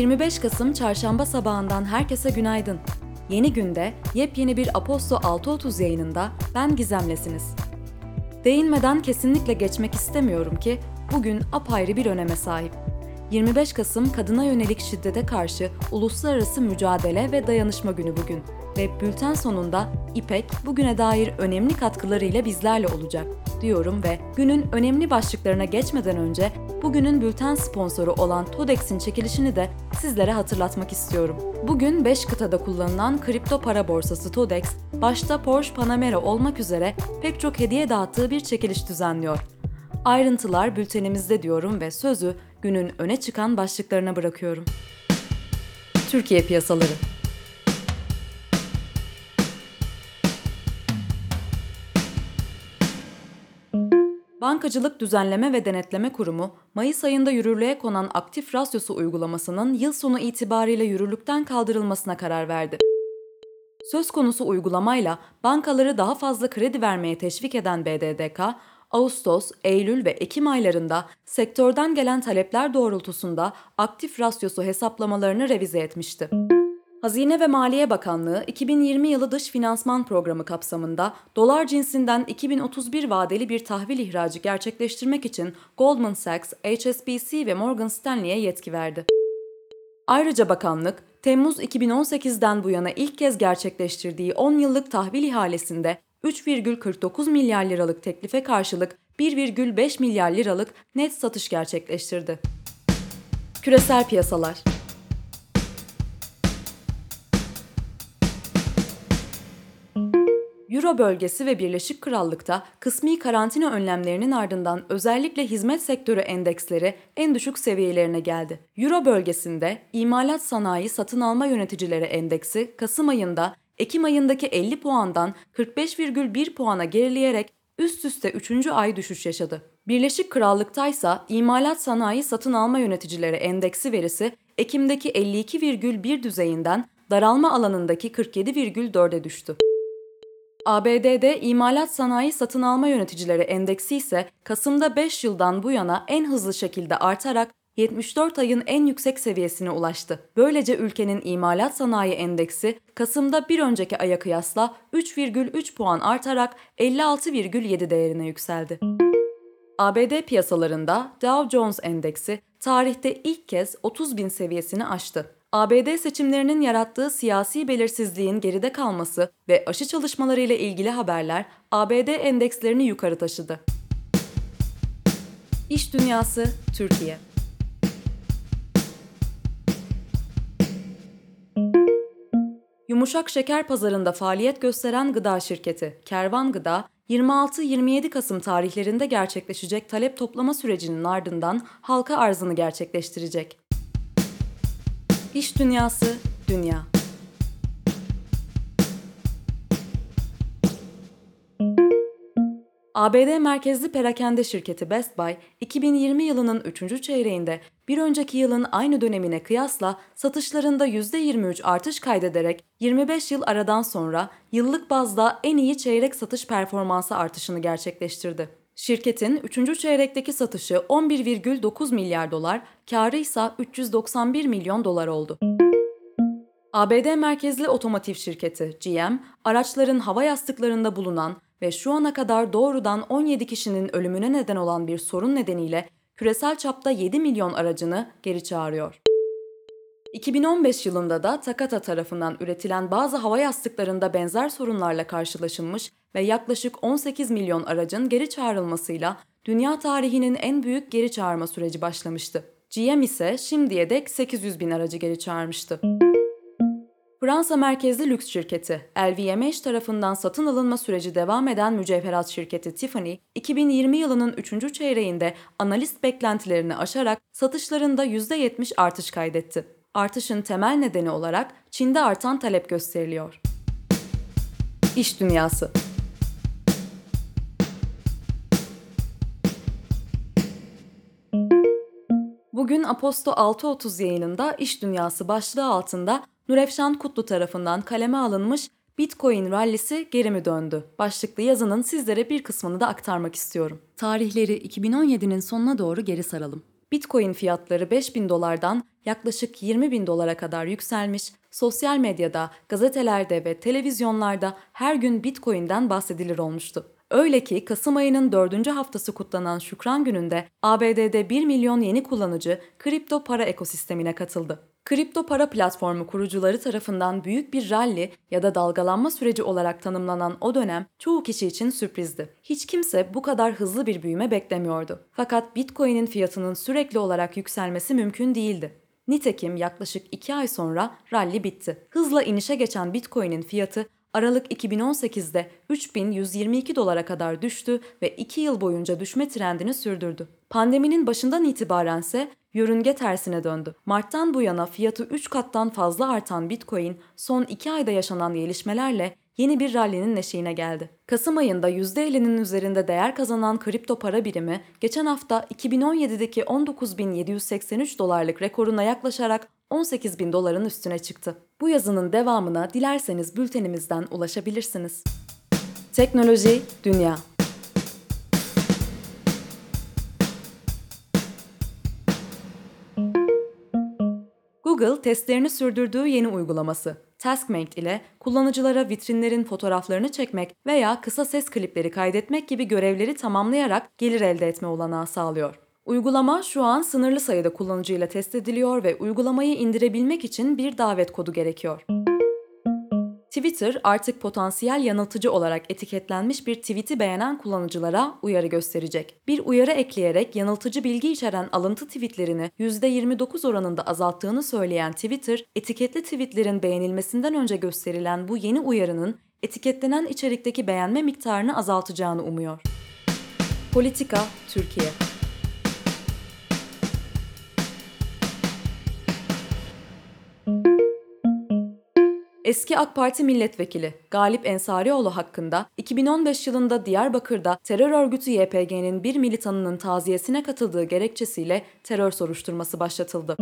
25 Kasım Çarşamba sabahından herkese günaydın. Yeni günde yepyeni bir Aposto 6.30 yayınında ben Gizemlesiniz. Değinmeden kesinlikle geçmek istemiyorum ki bugün apayrı bir öneme sahip. 25 Kasım kadına yönelik şiddete karşı uluslararası mücadele ve dayanışma günü bugün ve bülten sonunda İpek bugüne dair önemli katkılarıyla bizlerle olacak diyorum ve günün önemli başlıklarına geçmeden önce bugünün bülten sponsoru olan Todex'in çekilişini de sizlere hatırlatmak istiyorum. Bugün 5 kıtada kullanılan kripto para borsası Todex, başta Porsche Panamera olmak üzere pek çok hediye dağıttığı bir çekiliş düzenliyor. Ayrıntılar bültenimizde diyorum ve sözü günün öne çıkan başlıklarına bırakıyorum. Türkiye piyasaları Bankacılık Düzenleme ve Denetleme Kurumu, Mayıs ayında yürürlüğe konan aktif rasyosu uygulamasının yıl sonu itibariyle yürürlükten kaldırılmasına karar verdi. Söz konusu uygulamayla bankaları daha fazla kredi vermeye teşvik eden BDDK, Ağustos, Eylül ve Ekim aylarında sektörden gelen talepler doğrultusunda aktif rasyosu hesaplamalarını revize etmişti. Hazine ve Maliye Bakanlığı 2020 yılı dış finansman programı kapsamında dolar cinsinden 2031 vadeli bir tahvil ihracı gerçekleştirmek için Goldman Sachs, HSBC ve Morgan Stanley'e yetki verdi. Ayrıca bakanlık, Temmuz 2018'den bu yana ilk kez gerçekleştirdiği 10 yıllık tahvil ihalesinde 3,49 milyar liralık teklife karşılık 1,5 milyar liralık net satış gerçekleştirdi. Küresel piyasalar Euro bölgesi ve Birleşik Krallık'ta kısmi karantina önlemlerinin ardından özellikle hizmet sektörü endeksleri en düşük seviyelerine geldi. Euro bölgesinde imalat sanayi satın alma yöneticileri endeksi Kasım ayında Ekim ayındaki 50 puandan 45,1 puana gerileyerek üst üste 3. ay düşüş yaşadı. Birleşik Krallık'ta ise imalat sanayi satın alma yöneticileri endeksi verisi Ekim'deki 52,1 düzeyinden daralma alanındaki 47,4'e düştü. ABD'de imalat sanayi satın alma yöneticileri endeksi ise Kasım'da 5 yıldan bu yana en hızlı şekilde artarak 74 ayın en yüksek seviyesine ulaştı. Böylece ülkenin imalat sanayi endeksi Kasım'da bir önceki aya kıyasla 3,3 puan artarak 56,7 değerine yükseldi. ABD piyasalarında Dow Jones endeksi tarihte ilk kez 30 bin seviyesini aştı. ABD seçimlerinin yarattığı siyasi belirsizliğin geride kalması ve aşı çalışmaları ile ilgili haberler ABD endekslerini yukarı taşıdı. İş Dünyası Türkiye Yumuşak şeker pazarında faaliyet gösteren gıda şirketi Kervan Gıda, 26-27 Kasım tarihlerinde gerçekleşecek talep toplama sürecinin ardından halka arzını gerçekleştirecek. İş Dünyası Dünya ABD merkezli perakende şirketi Best Buy, 2020 yılının 3. çeyreğinde bir önceki yılın aynı dönemine kıyasla satışlarında %23 artış kaydederek 25 yıl aradan sonra yıllık bazda en iyi çeyrek satış performansı artışını gerçekleştirdi. Şirketin 3. çeyrekteki satışı 11,9 milyar dolar, karı ise 391 milyon dolar oldu. ABD merkezli otomotiv şirketi GM, araçların hava yastıklarında bulunan ve şu ana kadar doğrudan 17 kişinin ölümüne neden olan bir sorun nedeniyle küresel çapta 7 milyon aracını geri çağırıyor. 2015 yılında da Takata tarafından üretilen bazı hava yastıklarında benzer sorunlarla karşılaşılmış ve yaklaşık 18 milyon aracın geri çağrılmasıyla dünya tarihinin en büyük geri çağırma süreci başlamıştı. GM ise şimdiye dek 800 bin aracı geri çağırmıştı. Fransa merkezli lüks şirketi LVMH tarafından satın alınma süreci devam eden mücevherat şirketi Tiffany, 2020 yılının 3. çeyreğinde analist beklentilerini aşarak satışlarında %70 artış kaydetti. Artışın temel nedeni olarak Çin'de artan talep gösteriliyor. İş Dünyası Bugün Aposto 6.30 yayınında İş Dünyası başlığı altında Nurefşan Kutlu tarafından kaleme alınmış Bitcoin rallisi geri mi döndü? Başlıklı yazının sizlere bir kısmını da aktarmak istiyorum. Tarihleri 2017'nin sonuna doğru geri saralım. Bitcoin fiyatları 5000 dolardan yaklaşık 20 bin dolara kadar yükselmiş, sosyal medyada, gazetelerde ve televizyonlarda her gün Bitcoin'den bahsedilir olmuştu. Öyle ki Kasım ayının dördüncü haftası kutlanan Şükran Günü'nde ABD'de 1 milyon yeni kullanıcı kripto para ekosistemine katıldı. Kripto para platformu kurucuları tarafından büyük bir rally ya da dalgalanma süreci olarak tanımlanan o dönem çoğu kişi için sürprizdi. Hiç kimse bu kadar hızlı bir büyüme beklemiyordu. Fakat Bitcoin'in fiyatının sürekli olarak yükselmesi mümkün değildi. Nitekim yaklaşık 2 ay sonra rally bitti. Hızla inişe geçen Bitcoin'in fiyatı Aralık 2018'de 3122 dolara kadar düştü ve 2 yıl boyunca düşme trendini sürdürdü. Pandeminin başından itibaren ise yörünge tersine döndü. Mart'tan bu yana fiyatı 3 kattan fazla artan Bitcoin son 2 ayda yaşanan gelişmelerle yeni bir rallinin neşeğine geldi. Kasım ayında %50'nin üzerinde değer kazanan kripto para birimi geçen hafta 2017'deki 19.783 dolarlık rekoruna yaklaşarak 18 bin doların üstüne çıktı. Bu yazının devamına dilerseniz bültenimizden ulaşabilirsiniz. Teknoloji, Dünya Google testlerini sürdürdüğü yeni uygulaması Taskmate ile kullanıcılara vitrinlerin fotoğraflarını çekmek veya kısa ses klipleri kaydetmek gibi görevleri tamamlayarak gelir elde etme olanağı sağlıyor. Uygulama şu an sınırlı sayıda kullanıcıyla test ediliyor ve uygulamayı indirebilmek için bir davet kodu gerekiyor. Twitter artık potansiyel yanıltıcı olarak etiketlenmiş bir tweet'i beğenen kullanıcılara uyarı gösterecek. Bir uyarı ekleyerek yanıltıcı bilgi içeren alıntı tweetlerini %29 oranında azalttığını söyleyen Twitter, etiketli tweetlerin beğenilmesinden önce gösterilen bu yeni uyarının etiketlenen içerikteki beğenme miktarını azaltacağını umuyor. Politika Türkiye Eski AK Parti milletvekili Galip Ensarioğlu hakkında 2015 yılında Diyarbakır'da terör örgütü YPG'nin bir militanının taziyesine katıldığı gerekçesiyle terör soruşturması başlatıldı.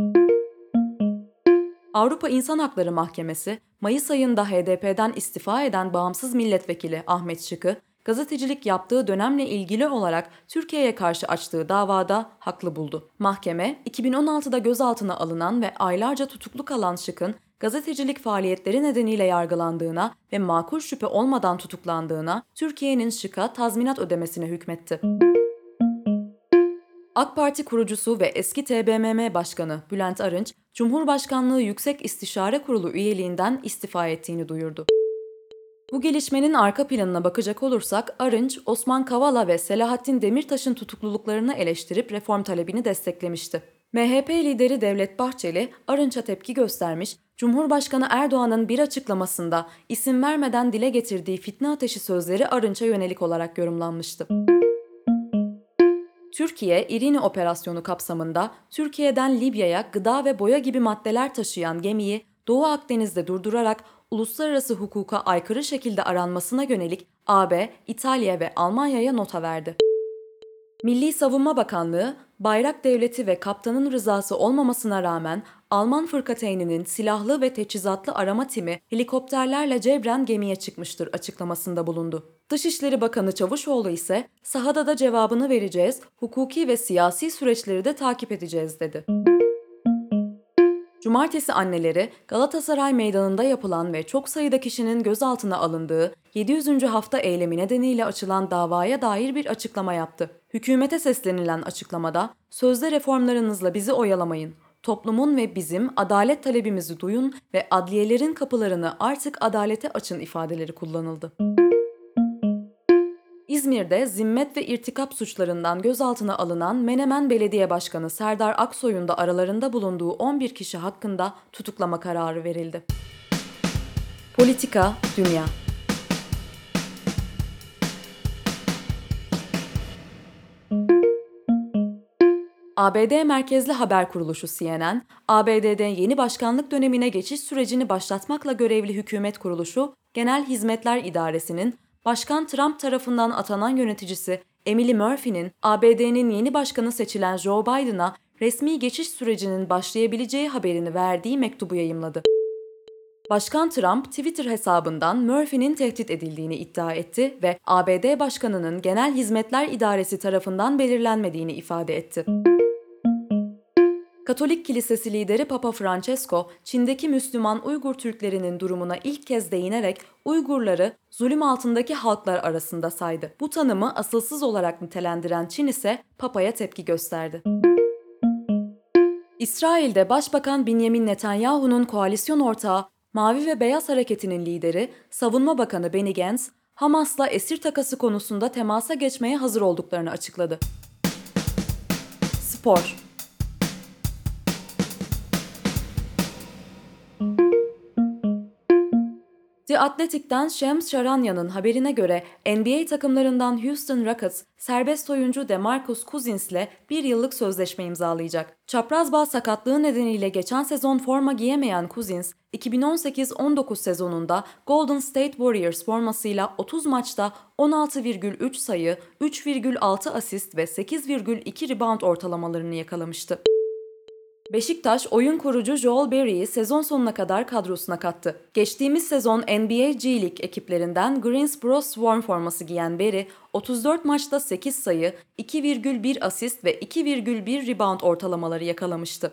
Avrupa İnsan Hakları Mahkemesi, Mayıs ayında HDP'den istifa eden bağımsız milletvekili Ahmet Şık'ı, gazetecilik yaptığı dönemle ilgili olarak Türkiye'ye karşı açtığı davada haklı buldu. Mahkeme, 2016'da gözaltına alınan ve aylarca tutuklu kalan Şık'ın gazetecilik faaliyetleri nedeniyle yargılandığına ve makul şüphe olmadan tutuklandığına Türkiye'nin Şık'a tazminat ödemesine hükmetti. AK Parti kurucusu ve eski TBMM Başkanı Bülent Arınç, Cumhurbaşkanlığı Yüksek İstişare Kurulu üyeliğinden istifa ettiğini duyurdu. Bu gelişmenin arka planına bakacak olursak Arınç, Osman Kavala ve Selahattin Demirtaş'ın tutukluluklarını eleştirip reform talebini desteklemişti. MHP lideri Devlet Bahçeli, Arınç'a tepki göstermiş, Cumhurbaşkanı Erdoğan'ın bir açıklamasında isim vermeden dile getirdiği fitne ateşi sözleri Arınç'a yönelik olarak yorumlanmıştı. Türkiye, İrini operasyonu kapsamında Türkiye'den Libya'ya gıda ve boya gibi maddeler taşıyan gemiyi Doğu Akdeniz'de durdurarak uluslararası hukuka aykırı şekilde aranmasına yönelik AB, İtalya ve Almanya'ya nota verdi. Milli Savunma Bakanlığı, bayrak devleti ve kaptanın rızası olmamasına rağmen Alman fırkateyninin silahlı ve teçhizatlı arama timi helikopterlerle cebren gemiye çıkmıştır açıklamasında bulundu. Dışişleri Bakanı Çavuşoğlu ise sahada da cevabını vereceğiz, hukuki ve siyasi süreçleri de takip edeceğiz dedi. Cumartesi anneleri Galatasaray Meydanı'nda yapılan ve çok sayıda kişinin gözaltına alındığı 700. hafta eylemi nedeniyle açılan davaya dair bir açıklama yaptı. Hükümete seslenilen açıklamada, sözde reformlarınızla bizi oyalamayın, toplumun ve bizim adalet talebimizi duyun ve adliyelerin kapılarını artık adalete açın ifadeleri kullanıldı. İzmir'de zimmet ve irtikap suçlarından gözaltına alınan Menemen Belediye Başkanı Serdar Aksoy'un da aralarında bulunduğu 11 kişi hakkında tutuklama kararı verildi. Politika, Dünya ABD merkezli haber kuruluşu CNN, ABD'de yeni başkanlık dönemine geçiş sürecini başlatmakla görevli hükümet kuruluşu, Genel Hizmetler İdaresi'nin Başkan Trump tarafından atanan yöneticisi Emily Murphy'nin ABD'nin yeni başkanı seçilen Joe Biden'a resmi geçiş sürecinin başlayabileceği haberini verdiği mektubu yayımladı. Başkan Trump Twitter hesabından Murphy'nin tehdit edildiğini iddia etti ve ABD Başkanı'nın Genel Hizmetler İdaresi tarafından belirlenmediğini ifade etti. Katolik Kilisesi lideri Papa Francesco, Çin'deki Müslüman Uygur Türklerinin durumuna ilk kez değinerek Uygurları zulüm altındaki halklar arasında saydı. Bu tanımı asılsız olarak nitelendiren Çin ise Papa'ya tepki gösterdi. İsrail'de Başbakan Benjamin Netanyahu'nun koalisyon ortağı Mavi ve Beyaz Hareketi'nin lideri, Savunma Bakanı Benny Gantz, Hamas'la esir takası konusunda temasa geçmeye hazır olduklarını açıkladı. Spor The Athletic'ten Shams Charanian'ın haberine göre NBA takımlarından Houston Rockets, serbest oyuncu DeMarcus Cousins'le bir yıllık sözleşme imzalayacak. Çapraz bağ sakatlığı nedeniyle geçen sezon forma giyemeyen Cousins, 2018-19 sezonunda Golden State Warriors formasıyla 30 maçta 16,3 sayı, 3,6 asist ve 8,2 rebound ortalamalarını yakalamıştı. Beşiktaş oyun kurucu Joel Berry'i sezon sonuna kadar kadrosuna kattı. Geçtiğimiz sezon NBA G League ekiplerinden Greensboro Swarm forması giyen Berry, 34 maçta 8 sayı, 2,1 asist ve 2,1 rebound ortalamaları yakalamıştı.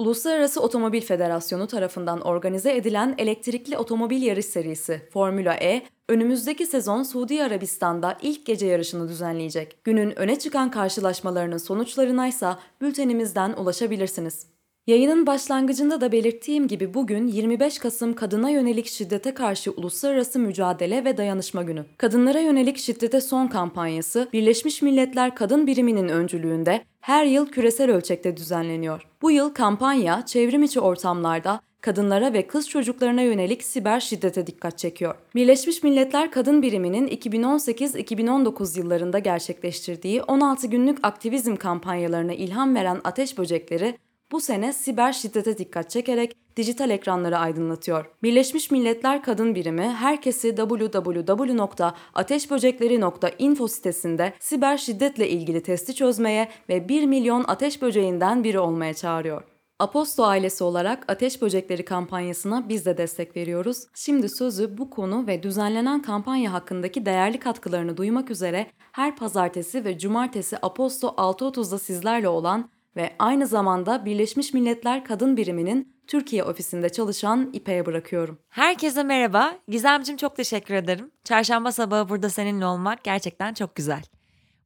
Uluslararası Otomobil Federasyonu tarafından organize edilen elektrikli otomobil yarış serisi Formula E, önümüzdeki sezon Suudi Arabistan'da ilk gece yarışını düzenleyecek. Günün öne çıkan karşılaşmalarının sonuçlarına ise bültenimizden ulaşabilirsiniz. Yayının başlangıcında da belirttiğim gibi bugün 25 Kasım Kadına Yönelik Şiddete Karşı Uluslararası Mücadele ve Dayanışma Günü. Kadınlara yönelik şiddete son kampanyası Birleşmiş Milletler Kadın Biriminin öncülüğünde her yıl küresel ölçekte düzenleniyor. Bu yıl kampanya çevrim içi ortamlarda kadınlara ve kız çocuklarına yönelik siber şiddete dikkat çekiyor. Birleşmiş Milletler Kadın Biriminin 2018-2019 yıllarında gerçekleştirdiği 16 günlük aktivizm kampanyalarına ilham veren ateş böcekleri bu sene siber şiddete dikkat çekerek dijital ekranları aydınlatıyor. Birleşmiş Milletler Kadın Birimi herkesi www.ateşböcekleri.info sitesinde siber şiddetle ilgili testi çözmeye ve 1 milyon ateş böceğinden biri olmaya çağırıyor. Aposto ailesi olarak Ateş Böcekleri kampanyasına biz de destek veriyoruz. Şimdi sözü bu konu ve düzenlenen kampanya hakkındaki değerli katkılarını duymak üzere her pazartesi ve cumartesi Aposto 6.30'da sizlerle olan ve aynı zamanda Birleşmiş Milletler Kadın Biriminin Türkiye ofisinde çalışan İpek'e bırakıyorum. Herkese merhaba. Gizemcim çok teşekkür ederim. Çarşamba sabahı burada seninle olmak gerçekten çok güzel.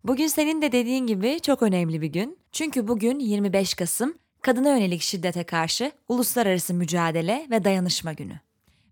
Bugün senin de dediğin gibi çok önemli bir gün. Çünkü bugün 25 Kasım kadına yönelik şiddete karşı uluslararası mücadele ve dayanışma günü.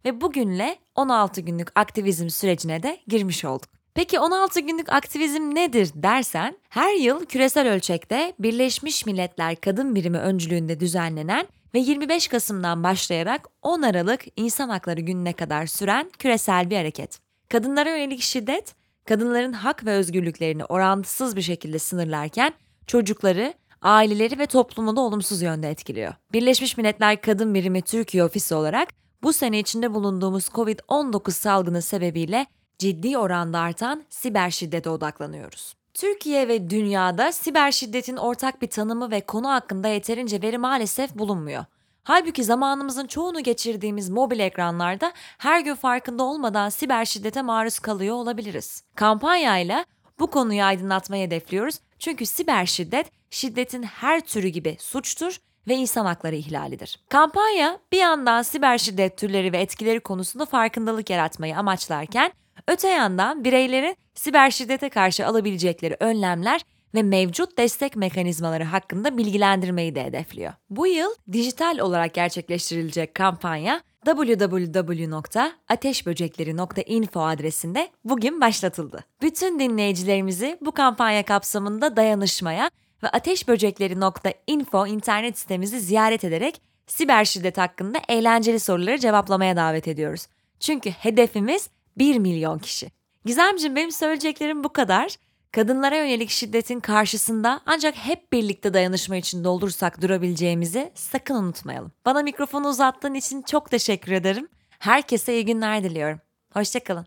Ve bugünle 16 günlük aktivizm sürecine de girmiş olduk. Peki 16 günlük aktivizm nedir dersen, her yıl küresel ölçekte Birleşmiş Milletler Kadın Birimi öncülüğünde düzenlenen ve 25 Kasım'dan başlayarak 10 Aralık İnsan Hakları Günü'ne kadar süren küresel bir hareket. Kadınlara yönelik şiddet, kadınların hak ve özgürlüklerini orantısız bir şekilde sınırlarken çocukları, aileleri ve toplumu da olumsuz yönde etkiliyor. Birleşmiş Milletler Kadın Birimi Türkiye Ofisi olarak bu sene içinde bulunduğumuz COVID-19 salgını sebebiyle ciddi oranda artan siber şiddete odaklanıyoruz. Türkiye ve dünyada siber şiddetin ortak bir tanımı ve konu hakkında yeterince veri maalesef bulunmuyor. Halbuki zamanımızın çoğunu geçirdiğimiz mobil ekranlarda her gün farkında olmadan siber şiddete maruz kalıyor olabiliriz. Kampanyayla bu konuyu aydınlatmayı hedefliyoruz çünkü siber şiddet şiddetin her türü gibi suçtur ve insan hakları ihlalidir. Kampanya bir yandan siber şiddet türleri ve etkileri konusunda farkındalık yaratmayı amaçlarken Öte yandan bireylerin siber şiddete karşı alabilecekleri önlemler ve mevcut destek mekanizmaları hakkında bilgilendirmeyi de hedefliyor. Bu yıl dijital olarak gerçekleştirilecek kampanya www.ateşböcekleri.info adresinde bugün başlatıldı. Bütün dinleyicilerimizi bu kampanya kapsamında dayanışmaya ve ateşböcekleri.info internet sitemizi ziyaret ederek siber şiddet hakkında eğlenceli soruları cevaplamaya davet ediyoruz. Çünkü hedefimiz 1 milyon kişi. Gizemciğim benim söyleyeceklerim bu kadar. Kadınlara yönelik şiddetin karşısında ancak hep birlikte dayanışma içinde olursak durabileceğimizi sakın unutmayalım. Bana mikrofonu uzattığın için çok teşekkür ederim. Herkese iyi günler diliyorum. Hoşçakalın.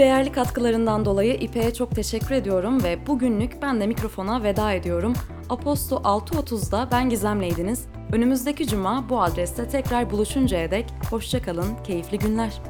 Değerli katkılarından dolayı İpek'e çok teşekkür ediyorum ve bugünlük ben de mikrofona veda ediyorum. Aposto 6.30'da ben Gizem'leydiniz. Önümüzdeki cuma bu adreste tekrar buluşuncaya dek hoşçakalın, keyifli günler.